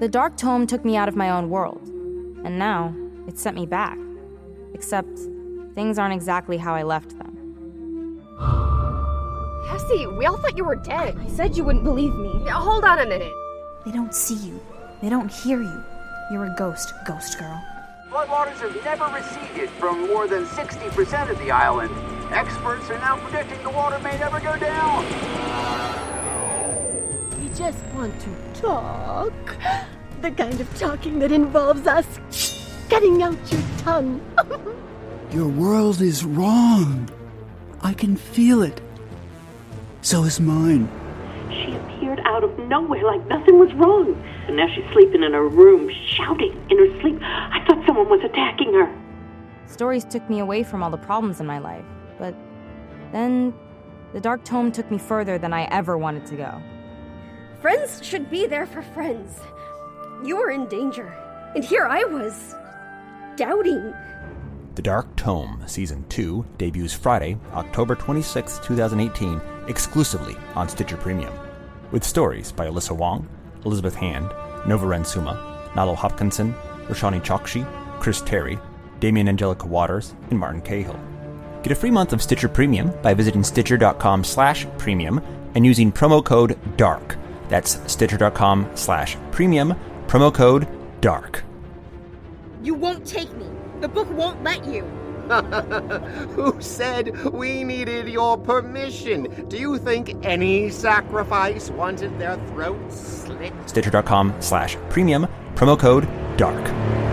The Dark Tome took me out of my own world, and now it sent me back. Except things aren't exactly how I left them. Cassie, we all thought you were dead. I said you wouldn't believe me. Yeah, hold on a minute. They don't see you. They don't hear you. You're a ghost, ghost girl. Floodwaters have never receded from more than 60% of the island. Experts are now predicting the water may never go down. We just want to talk. The kind of talking that involves us cutting out your tongue. Your world is wrong. I can feel it. So is mine. She appeared out of nowhere like nothing was wrong. And now she's sleeping in her room, shouting in her sleep. I thought someone was attacking her. Stories took me away from all the problems in my life, but then the Dark Tome took me further than I ever wanted to go. Friends should be there for friends. You were in danger, and here I was, doubting. The Dark Tome Season 2 debuts Friday, October 26, 2018, exclusively on Stitcher Premium. With stories by Alyssa Wong, Elizabeth Hand, Nova Ren Suma, Nalo Hopkinson, Roshani Chokshi, Chris Terry, Damien Angelica Walters, and Martin Cahill. Get a free month of Stitcher Premium by visiting stitcher.com slash premium and using promo code DARK. That's stitcher.com slash premium, promo code DARK. You won't take me. The book won't let you. Who said we needed your permission? Do you think any sacrifice wanted their throats slit? Stitcher.com slash premium, promo code DARK.